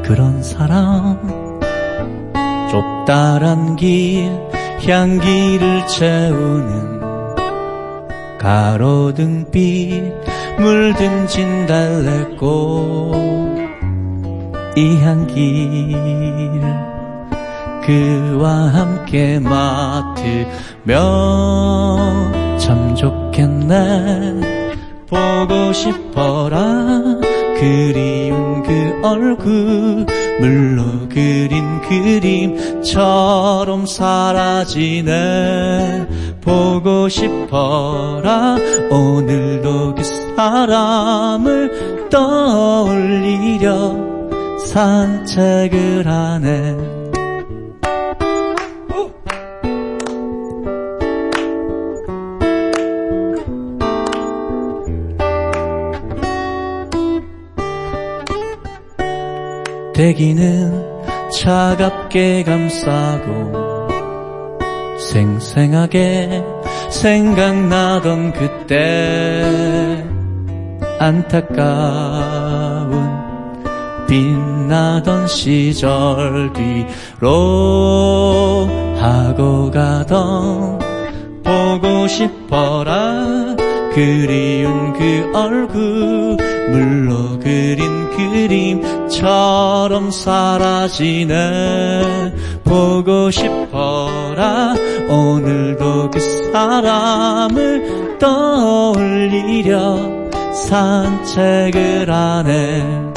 Speaker 4: 그런 사람. 좁다란 길 향기를 채우는 가로등빛 물든 진달래꽃 이 향기를 그와 함께 맡으면 참 좋겠네. 보고 싶어라. 그리운 그 얼굴 물로 그린 그림처럼 사라지네 보고 싶어라. 오늘도 그 사람을 떠올리려 산책을 하네. 대기는 차갑게 감싸고 생생하게 생각나던 그때 안타까운 빛나던 시절 뒤로 하고 가던 보고 싶어라. 그리운 그 얼굴 물로 그린 그림처럼 사라지네 보고 싶어라. 오늘도 그 사람을 떠올리려 산책을 하네.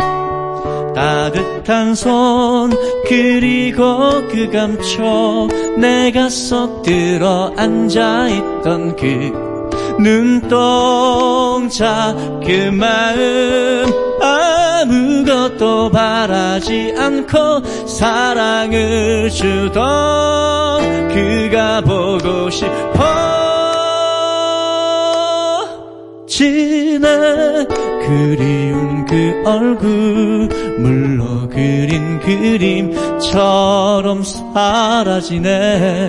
Speaker 4: 따뜻한 손 그리고 그 감촉 내가 쏙 들어 앉아있던 그 눈동자. 그 마음 아무것도 바라지 않고 사랑을 주던 그가 보고 싶어. 지네 그리운 그 얼굴 물로 그린 그림처럼 사라지네.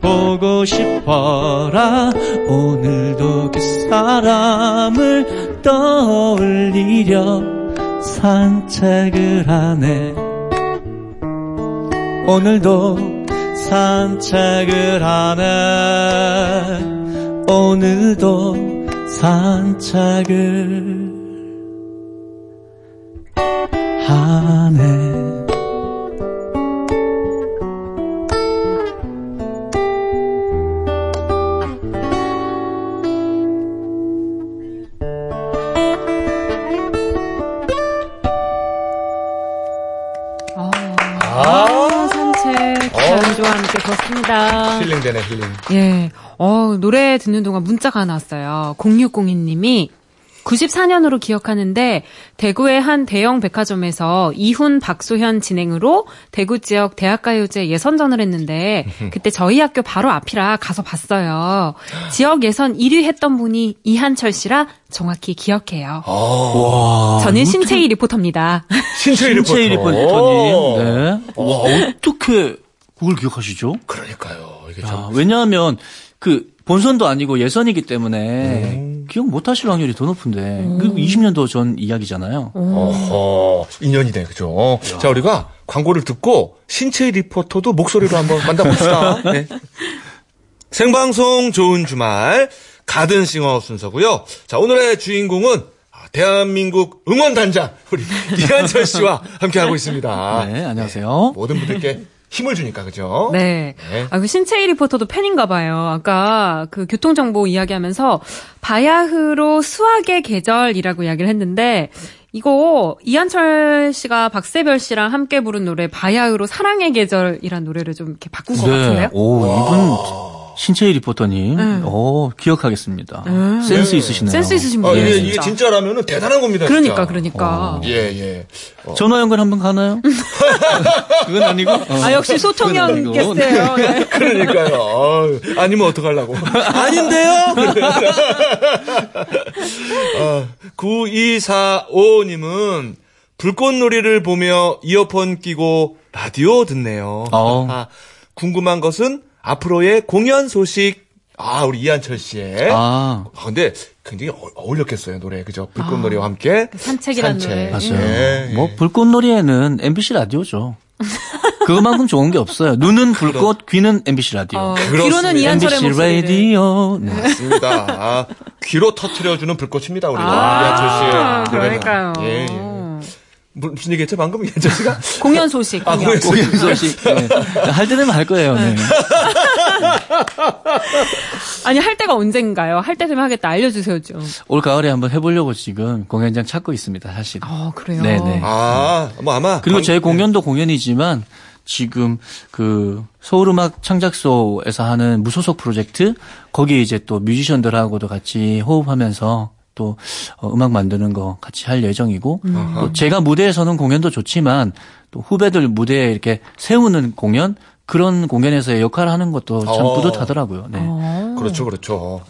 Speaker 4: 보고 싶어라. 오늘도 그 사람을 떠올리려 산책을 하네. 오늘도 산책을 하네. 오늘도 산책을 하네
Speaker 3: 함께 걷습니다.
Speaker 2: 힐링되네, 힐링.
Speaker 3: 예. 어, 노래 듣는 동안 문자가 하나 왔어요. 0602님이 94년으로 기억하는데 대구의 한 대형 백화점에서 이훈 박소현 진행으로 대구 지역 대학가요제 예선전을 했는데 <laughs> 그때 저희 학교 바로 앞이라 가서 봤어요. 지역 예선 1위 했던 분이 이한철 씨라 정확히 기억해요.
Speaker 4: 와
Speaker 3: 저는 신채희 리포터입니다.
Speaker 2: 리포터.
Speaker 4: 신채희 리포터 님 네. 와 어떻게 그걸 기억하시죠?
Speaker 2: 그러니까요. 이게
Speaker 4: 야,
Speaker 2: 참.
Speaker 4: 왜냐하면 그 본선도 아니고 예선이기 때문에
Speaker 2: 음.
Speaker 4: 기억 못하실 확률이 더 높은데 그리고 20년도 전 이야기잖아요.
Speaker 2: 어허, 인연이네, 그죠? 자, 우리가 광고를 듣고 신체의 리포터도 목소리로 한번 만나봅시다. <laughs> 네. 생방송 좋은 주말 가든싱어 순서고요. 자, 오늘의 주인공은 아, 대한민국 응원단장 우리 <laughs> 이한철 씨와 함께하고 있습니다.
Speaker 4: 네, 안녕하세요.
Speaker 2: 모든 분들께 힘을 주니까, 그죠?
Speaker 3: 네.
Speaker 2: 네.
Speaker 3: 아, 그 신채희 리포터도 팬인가 봐요. 아까 그 교통 정보 이야기하면서 바야흐로 수학의 계절이라고 이야기를 했는데 이거 이한철 씨가 박세별 씨랑 함께 부른 노래 바야흐로 사랑의 계절이란 노래를 좀 이렇게 바꾼 것 같은데요?
Speaker 4: 네. 오, 이분 신채희 리포터님.
Speaker 3: 네.
Speaker 4: 오, 기억하겠습니다. 센스 있으시네요.
Speaker 3: 센스 있으신
Speaker 2: 아,
Speaker 3: 분이에요.
Speaker 2: 이게,
Speaker 3: 진짜.
Speaker 2: 이게 진짜 라면은 대단한 겁니다.
Speaker 3: 그러니까
Speaker 2: 진짜.
Speaker 3: 그러니까.
Speaker 2: 예, 예. 어,
Speaker 4: 전화 연결 한번 가나요? <laughs> 그건 아니고. 어.
Speaker 3: 아 역시 소통형
Speaker 4: 아니고.
Speaker 3: 게스트예요. <laughs> 네.
Speaker 2: 그러니까요. 어휴, 아니면 어떡하려고. 아닌데요? <laughs> 어, 9245님은 불꽃놀이를 보며 이어폰 끼고 라디오 듣네요.
Speaker 4: 어.
Speaker 2: 아, 궁금한 것은 앞으로의 공연 소식. 아, 우리 이한철 씨의. 아,
Speaker 4: 아,
Speaker 2: 근데 굉장히 어- 어울렸겠어요, 노래. 그죠? 불꽃놀이와 함께.
Speaker 3: 산책이라는 노래.
Speaker 4: 맞아요.
Speaker 2: 예,
Speaker 4: 뭐,
Speaker 2: 예.
Speaker 4: 불꽃놀이에는 MBC 라디오죠. <laughs> 그거만큼 좋은 게 없어요. 눈은 불꽃, 귀는 MBC 라디오.
Speaker 3: 어,
Speaker 2: 그렇습니다.
Speaker 3: 귀로는 이한철의
Speaker 4: MBC. 라디오. 네.
Speaker 2: 맞습니다. 아, 귀로 터트려주는 불꽃입니다, 우리가.
Speaker 3: 아,
Speaker 2: 이한철 씨의 노래는.
Speaker 3: 그러니까요.
Speaker 2: 예, 예. 무- 무슨 얘기했죠, 방금? <laughs> 이한철 씨가?
Speaker 3: 공연 소식.
Speaker 2: 아,
Speaker 3: 공연.
Speaker 2: 공연
Speaker 4: 공연 소식. 네. 할때 되면 할 거예요. 네. <laughs>
Speaker 3: 아니 할 때가 언젠가요? 할 때 되면 하겠다. 알려주세요 좀.
Speaker 4: 올 가을에 한번 해보려고 지금 공연장 찾고 있습니다, 사실.
Speaker 3: 아 그래요.
Speaker 4: 네네.
Speaker 2: 아, 뭐 아마.
Speaker 4: 그리고
Speaker 2: 방-
Speaker 4: 제 공연도 공연이지만 지금 그 서울음악 창작소에서 하는 무소속 프로젝트 거기에 이제 또 뮤지션들하고도 같이 호흡하면서 또 어, 음악 만드는 거 같이 할 예정이고 또 제가 무대에 서는 공연도 좋지만 또 후배들 무대에 이렇게 세우는 공연 그런 공연에서의 역할을 하는 것도 참
Speaker 2: 어.
Speaker 4: 뿌듯하더라고요. 네.
Speaker 2: 그렇죠, 그렇죠.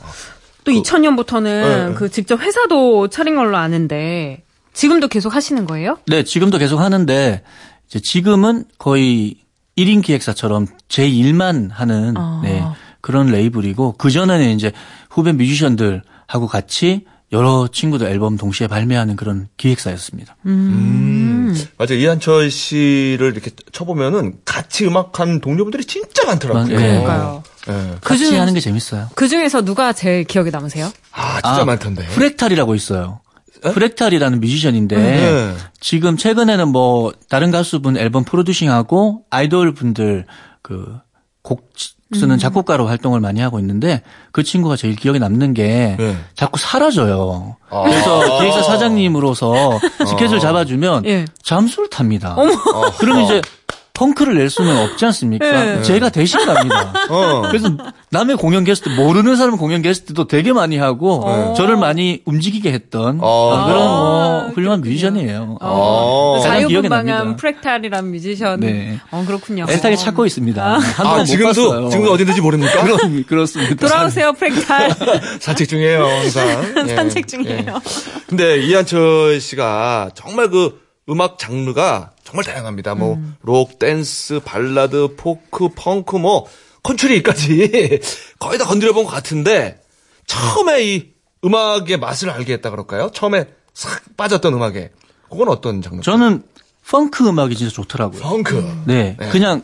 Speaker 3: 또 2000년부터는
Speaker 2: 네.
Speaker 3: 그 직접 회사도 차린 걸로 아는데 지금도 계속 하시는 거예요?
Speaker 4: 네, 지금도 계속 하는데 이제 지금은 거의 1인 기획사처럼 제 일만 하는
Speaker 3: 아.
Speaker 4: 네, 그런 레이블이고 그 전에는 이제 후배 뮤지션들하고 같이 여러 친구들 앨범 동시에 발매하는 그런 기획사였습니다.
Speaker 2: 음. 맞아. 이한철 씨를 이렇게 쳐보면은 같이 음악한 동료분들이 진짜 많더라고요.
Speaker 4: 네.
Speaker 3: 그러니까요.
Speaker 2: 예.
Speaker 4: 같이
Speaker 3: 그중에-
Speaker 4: 하는 게 재밌어요.
Speaker 3: 그 중에서 누가 제일 기억에 남으세요?
Speaker 2: 아, 진짜
Speaker 4: 아,
Speaker 2: 많던데.
Speaker 4: 프렉탈이라고 있어요. 프렉탈이라는 뮤지션인데
Speaker 2: 네.
Speaker 4: 지금 최근에는 뭐 다른 가수분 앨범 프로듀싱하고 아이돌 분들 그 곡 쓰는 작곡가로 활동을 많이 하고 있는데 그 친구가 제일 기억에 남는 게
Speaker 2: 네.
Speaker 4: 자꾸 사라져요.
Speaker 2: 아.
Speaker 4: 그래서 기획사 사장님으로서 스케줄 잡아주면
Speaker 3: 예.
Speaker 4: 잠수를 탑니다. 그러면 이제 펑크를 낼 수는 없지 않습니까?
Speaker 3: 예.
Speaker 4: 제가 대신 갑니다. <laughs>
Speaker 2: 어.
Speaker 4: 그래서 남의 공연 게스트 모르는 사람 공연 게스트도 되게 많이 하고 저를 많이 움직이게 했던
Speaker 2: 어.
Speaker 4: 그런 뭐 훌륭한 뮤지션이에요.
Speaker 2: 어.
Speaker 3: 자유분방한
Speaker 4: 납니다.
Speaker 3: 프렉탈이란 뮤지션.
Speaker 4: 네.
Speaker 3: 어 그렇군요.
Speaker 4: 애타게 찾고 있습니다.
Speaker 2: 아,
Speaker 4: 못
Speaker 2: 지금도,
Speaker 4: 봤어요.
Speaker 2: 지금도 어딘지 모릅니까?
Speaker 4: 그럼, 그렇습니다.
Speaker 3: 돌아오세요 프렉탈. <laughs>
Speaker 2: 산책 중이에요, 항상. <laughs> 예.
Speaker 3: 산책 중이에요.
Speaker 2: 예. 근데 이한철 씨가 정말 그 음악 장르가 정말 다양합니다. 뭐,
Speaker 3: 음.
Speaker 2: 록, 댄스, 발라드, 포크, 펑크, 뭐, 컨트리까지 <laughs> 거의 다 건드려본 것 같은데, 처음에 이 음악의 맛을 알게 했다 그럴까요? 처음에 싹 빠졌던 음악에. 그건 어떤 장르?
Speaker 4: 저는 펑크 음악이 진짜 좋더라고요.
Speaker 2: 펑크.
Speaker 4: 네,
Speaker 2: 네.
Speaker 4: 그냥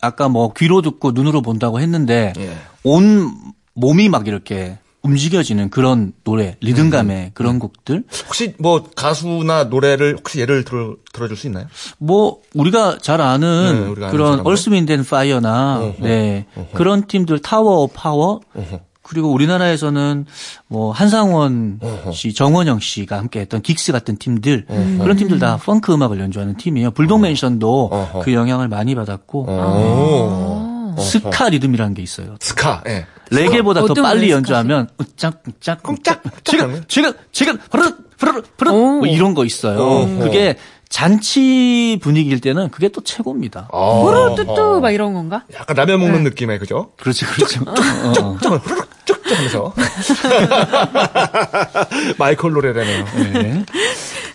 Speaker 4: 아까 뭐 귀로 듣고 눈으로 본다고 했는데
Speaker 2: 예.
Speaker 4: 온 몸이 막 이렇게 움직여지는 그런 노래, 리듬감의
Speaker 2: 음.
Speaker 4: 그런 곡들.
Speaker 2: 혹시 뭐 가수나 노래를 혹시 예를 들어, 들어줄 수 있나요?
Speaker 4: 뭐 우리가 잘 아는
Speaker 2: 네, 우리가
Speaker 4: 그런
Speaker 2: 사람들.
Speaker 4: Earth Wind Fire나
Speaker 2: 어허,
Speaker 4: 네
Speaker 2: 어허.
Speaker 4: 그런 팀들 Tower of Power
Speaker 2: 어허.
Speaker 4: 그리고 우리나라에서는 뭐 한상원
Speaker 2: 어허.
Speaker 4: 씨, 정원영 씨가 함께했던 긱스 같은 팀들 그런 팀들 다 펑크 음악을 연주하는 팀이에요. 불독 맨션도
Speaker 2: 어허.
Speaker 4: 그 영향을 많이 받았고
Speaker 2: 오.
Speaker 4: 스카 리듬이라는 게 있어요.
Speaker 2: 스카, 예.
Speaker 4: 레게보다 더
Speaker 3: 어떤
Speaker 4: 빨리
Speaker 3: 거예요,
Speaker 4: 연주하면 짝짝
Speaker 2: 짝짝
Speaker 4: 짝 짝 지금 지금 지금 흐르르 흐르르 흐르르
Speaker 3: 오.
Speaker 4: 뭐 이런 거 있어요.
Speaker 2: 어허.
Speaker 4: 그게 잔치 분위기일 때는 그게 또 최고입니다.
Speaker 2: 어.
Speaker 3: 호로뚜뚜 막 이런 건가?
Speaker 2: 약간 라면
Speaker 3: 네.
Speaker 2: 먹는 느낌의, 그죠?
Speaker 4: 그렇지 그렇죠. 어, 어.
Speaker 2: 쫙, 후루룩 쭉쭉 하면서. <laughs> <laughs> 마이콜 노래라네요.
Speaker 4: 네.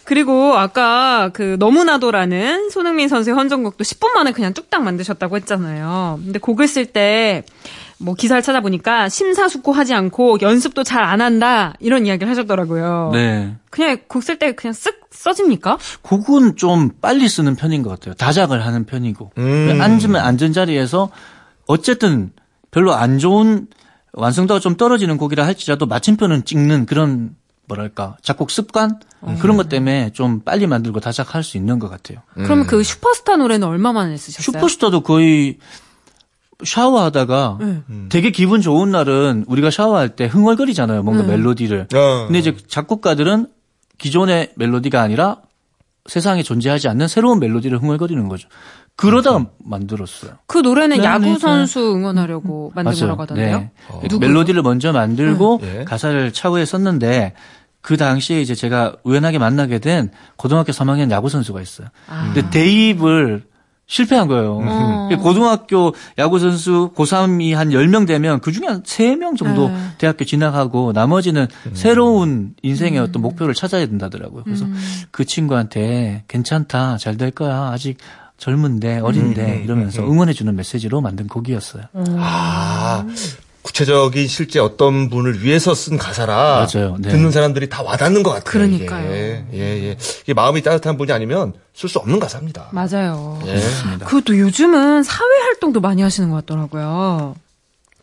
Speaker 3: 그리고 아까 그 너무나도라는 손흥민 선수의 헌정곡도 10분 만에 그냥 뚝딱 만드셨다고 했잖아요. 근데 곡을 쓸 때 뭐 기사를 찾아보니까 심사숙고하지 않고 연습도 잘 안 한다 이런 이야기를 하셨더라고요.
Speaker 4: 네.
Speaker 3: 그냥 곡 쓸 때 그냥 쓱 써집니까?
Speaker 4: 곡은 좀 빨리 쓰는 편인 것 같아요. 다작을 하는 편이고.
Speaker 2: 음.
Speaker 4: 앉으면 앉은 자리에서 어쨌든 별로 안 좋은 완성도가 좀 떨어지는 곡이라 할지라도 마침표는 찍는 그런 뭐랄까 작곡 습관 그런 것 때문에 좀 빨리 만들고 다작할 수 있는 것 같아요.
Speaker 3: 그러면 그 슈퍼스타 노래는 얼마 만에 쓰셨어요?
Speaker 4: 슈퍼스타도 거의 샤워하다가
Speaker 3: 네.
Speaker 4: 되게 기분 좋은 날은 우리가 샤워할 때 흥얼거리잖아요. 뭔가 멜로디를.
Speaker 2: 어.
Speaker 4: 근데 이제 작곡가들은 기존의 멜로디가 아니라 세상에 존재하지 않는 새로운 멜로디를 흥얼거리는 거죠. 그러다가 만들었어요.
Speaker 3: 그 노래는
Speaker 4: 네,
Speaker 3: 야구
Speaker 4: 네,
Speaker 3: 선수 응원하려고 만든 거라고 하던데요.
Speaker 4: 네.
Speaker 3: 누구?
Speaker 4: 멜로디를 먼저 만들고
Speaker 2: 네.
Speaker 4: 가사를 차후에 썼는데 그 당시에 이제 제가 우연하게 만나게 된 고등학교 3학년 야구 선수가 있어요.
Speaker 3: 아.
Speaker 4: 근데 대입을 실패한 거예요.
Speaker 3: 어. <laughs>
Speaker 4: 고등학교 야구 선수 고3이 한 10명 되면 그 중에 한 3명 정도
Speaker 3: 네.
Speaker 4: 대학교 진학하고 나머지는 새로운 인생의 어떤 목표를 찾아야 된다더라고요. 그래서
Speaker 3: 음.
Speaker 4: 그 친구한테 괜찮다. 잘 될 거야. 아직 젊은데 어린데
Speaker 2: 음,
Speaker 4: 이러면서 응원해주는 메시지로 만든 곡이었어요.
Speaker 2: 아, 구체적인 실제 어떤 분을 위해서 쓴 가사라.
Speaker 4: 맞아요. 네.
Speaker 2: 듣는 사람들이 다 와닿는 것 같아요.
Speaker 3: 그러니까요.
Speaker 2: 이게. 예, 예. 이게 마음이 따뜻한 분이 아니면 쓸 수 없는 가사입니다.
Speaker 3: 맞아요.
Speaker 2: 예.
Speaker 3: 그것도 요즘은 사회 활동도 많이 하시는 것 같더라고요.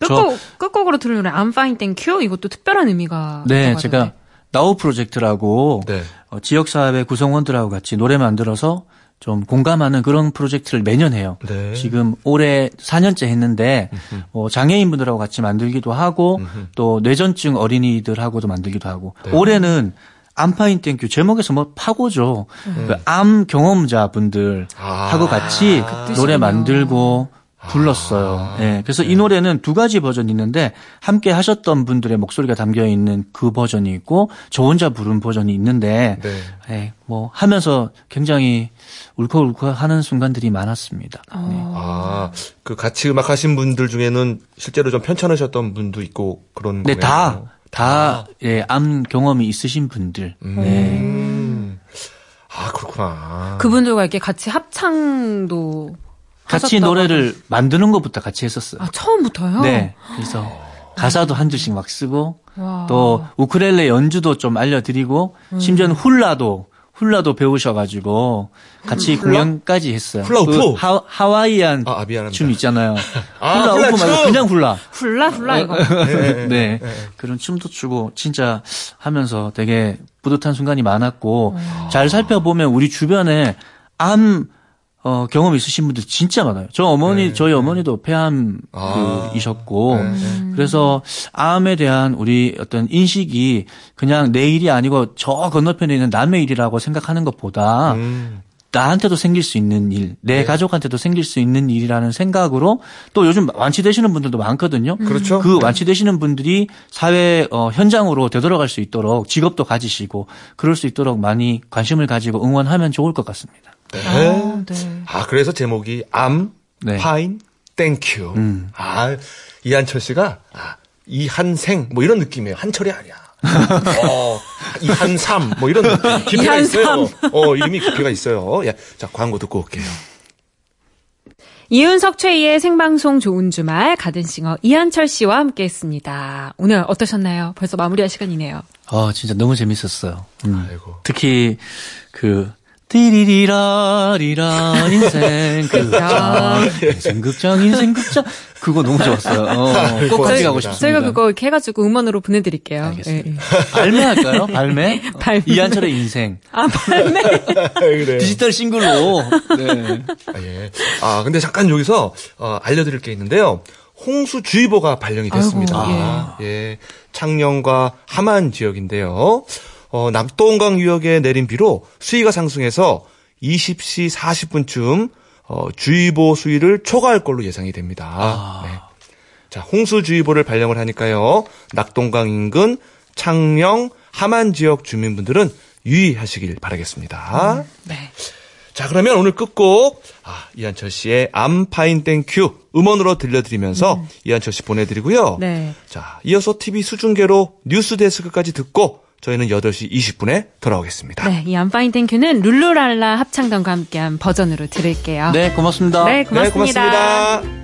Speaker 3: 끝곡, 끝곡으로 들은 노래 I'm Fine Thank You 이것도 특별한 의미가
Speaker 4: 네, 제가. 나우 프로젝트라고
Speaker 2: 네.
Speaker 4: 어, 지역 사회 구성원들하고 같이 노래 만들어서 좀 공감하는 그런 프로젝트를 매년 해요.
Speaker 2: 네.
Speaker 4: 지금 올해 4년째 했는데 어, 장애인분들하고 같이 만들기도 하고 또 뇌전증 어린이들하고도 만들기도 하고
Speaker 2: 네.
Speaker 4: 올해는 암fine thank you 제목에서 뭐 파고죠. 그 암 경험자분들
Speaker 2: 아.
Speaker 4: 하고 같이
Speaker 3: 그
Speaker 4: 노래. 만들고 불렀어요. 예. 그래서 이 노래는 두 가지 버전이 있는데 함께 하셨던 분들의 목소리가 담겨 있는 그 버전이 있고 저 혼자 부른 버전이 있는데
Speaker 2: 네.
Speaker 4: 예, 뭐 하면서 굉장히 울컥울컥 하는 순간들이 많았습니다.
Speaker 3: 어.
Speaker 2: 아, 그 같이 음악 하신 분들 중에는 실제로 좀 편찮으셨던 분도 있고 그런
Speaker 4: 네,
Speaker 2: 거예요.
Speaker 4: 다, 다, 예, 암 경험이 있으신 분들. 네.
Speaker 2: 음. 아, 그렇구나.
Speaker 3: 그분들과 이렇게 같이 합창도
Speaker 4: 같이 노래를 만드는 것부터 같이 했었어요.
Speaker 3: 아, 처음부터요?
Speaker 4: 네. 그래서 가사도 한 줄씩 막 쓰고
Speaker 3: 와.
Speaker 4: 또 우크렐레 연주도 좀 알려드리고 심지어는 훌라도 훌라도 배우셔가지고 같이 공연까지 했어요.
Speaker 2: 훌라 우프?
Speaker 4: 그 하, 하와이안
Speaker 2: 아, 아.
Speaker 4: 춤 있잖아요. <laughs>
Speaker 2: 아,
Speaker 4: 훌라
Speaker 2: 훌라
Speaker 4: 우프 말고
Speaker 2: 춤!
Speaker 4: 그냥 훌라.
Speaker 3: 훌라 훌라 이거. <laughs>
Speaker 4: 네. 그런 춤도 추고 진짜 하면서 되게 뿌듯한 순간이 많았고 잘 살펴보면 우리 주변에 암 어, 경험 있으신 분들 진짜 많아요. 저 어머니, 저희 어머니도 폐암이셨고, 그래서 암에 대한 우리 어떤 인식이 그냥 내 일이 아니고 저 건너편에 있는 남의 일이라고 생각하는 것보다
Speaker 2: 음.
Speaker 4: 나한테도 생길 수 있는 일, 내 가족한테도 생길 수 있는 일이라는 생각으로 또 요즘 완치되시는 분들도 많거든요.
Speaker 2: 그렇죠.
Speaker 4: 그 완치되시는 분들이 사회 어, 현장으로 되돌아갈 수 있도록 직업도 가지시고 그럴 수 있도록 많이 관심을 가지고 응원하면 좋을 것 같습니다.
Speaker 2: 네.
Speaker 3: 아, 네.
Speaker 2: 아, 그래서 제목이 암,
Speaker 4: 네.
Speaker 2: fine, thank you.
Speaker 4: 음.
Speaker 2: 아, 이한철 씨가 아, 이한생 뭐 이런 느낌이에요. 한철이 아니야. 어, 이한삼 뭐 이런 느낌. <laughs> 깊이가 있어요. 어, 이름이 깊이가 있어요. 예. 자, 광고 듣고 올게요.
Speaker 3: 이윤석 최희의 생방송 좋은 주말 가든싱어 이한철 씨와 함께했습니다. 오늘 어떠셨나요? 벌써 마무리할 시간이네요.
Speaker 4: 아 진짜 너무 재밌었어요. 음.
Speaker 2: 아이고.
Speaker 4: 특히 그 띠리리라리라 인생 극장 인생 극장 인생 극장 그거 너무 좋았어요. 어, 꼭 같이 가고 싶습니다.
Speaker 3: 저희가 그거 이렇게 해가지고 음원으로 보내드릴게요.
Speaker 4: 알겠습니다.
Speaker 3: 예, 예.
Speaker 4: 발매할까요? 발매? 어,
Speaker 3: 발매. <laughs>
Speaker 4: 이한철의 인생
Speaker 3: 아, 발매. <laughs>
Speaker 2: 그래요.
Speaker 4: 디지털 싱글로. 네.
Speaker 2: 아, 예. 아, 근데 잠깐 여기서 어, 알려드릴 게 있는데요. 홍수주의보가 발령이 됐습니다.
Speaker 3: 아이고,
Speaker 2: 예. 창녕과 함안 지역인데요. 어, 낙동강 유역에 내린 비로 수위가 상승해서 20시 40분쯤 어, 주의보 수위를 초과할 걸로 예상이 됩니다. 네. 자, 홍수주의보를 발령을 하니까요. 낙동강 인근 창녕 함안 지역 주민분들은 유의하시길 바라겠습니다.
Speaker 3: 네.
Speaker 2: 자, 그러면 오늘 끝곡, 아, 이한철 씨의 암fine thank you 음원으로 들려드리면서 이한철 씨 보내드리고요.
Speaker 3: 네.
Speaker 2: 자, 이어서 TV 수중계로 뉴스 데스크까지 듣고 저희는 8시 20분에 돌아오겠습니다.
Speaker 3: 네, 이 암파인 땡큐는 룰루랄라 합창단과 함께한 버전으로 들을게요.
Speaker 4: 네, 고맙습니다.
Speaker 3: 네,
Speaker 2: 네,
Speaker 3: 고맙습니다.
Speaker 2: 고맙습니다.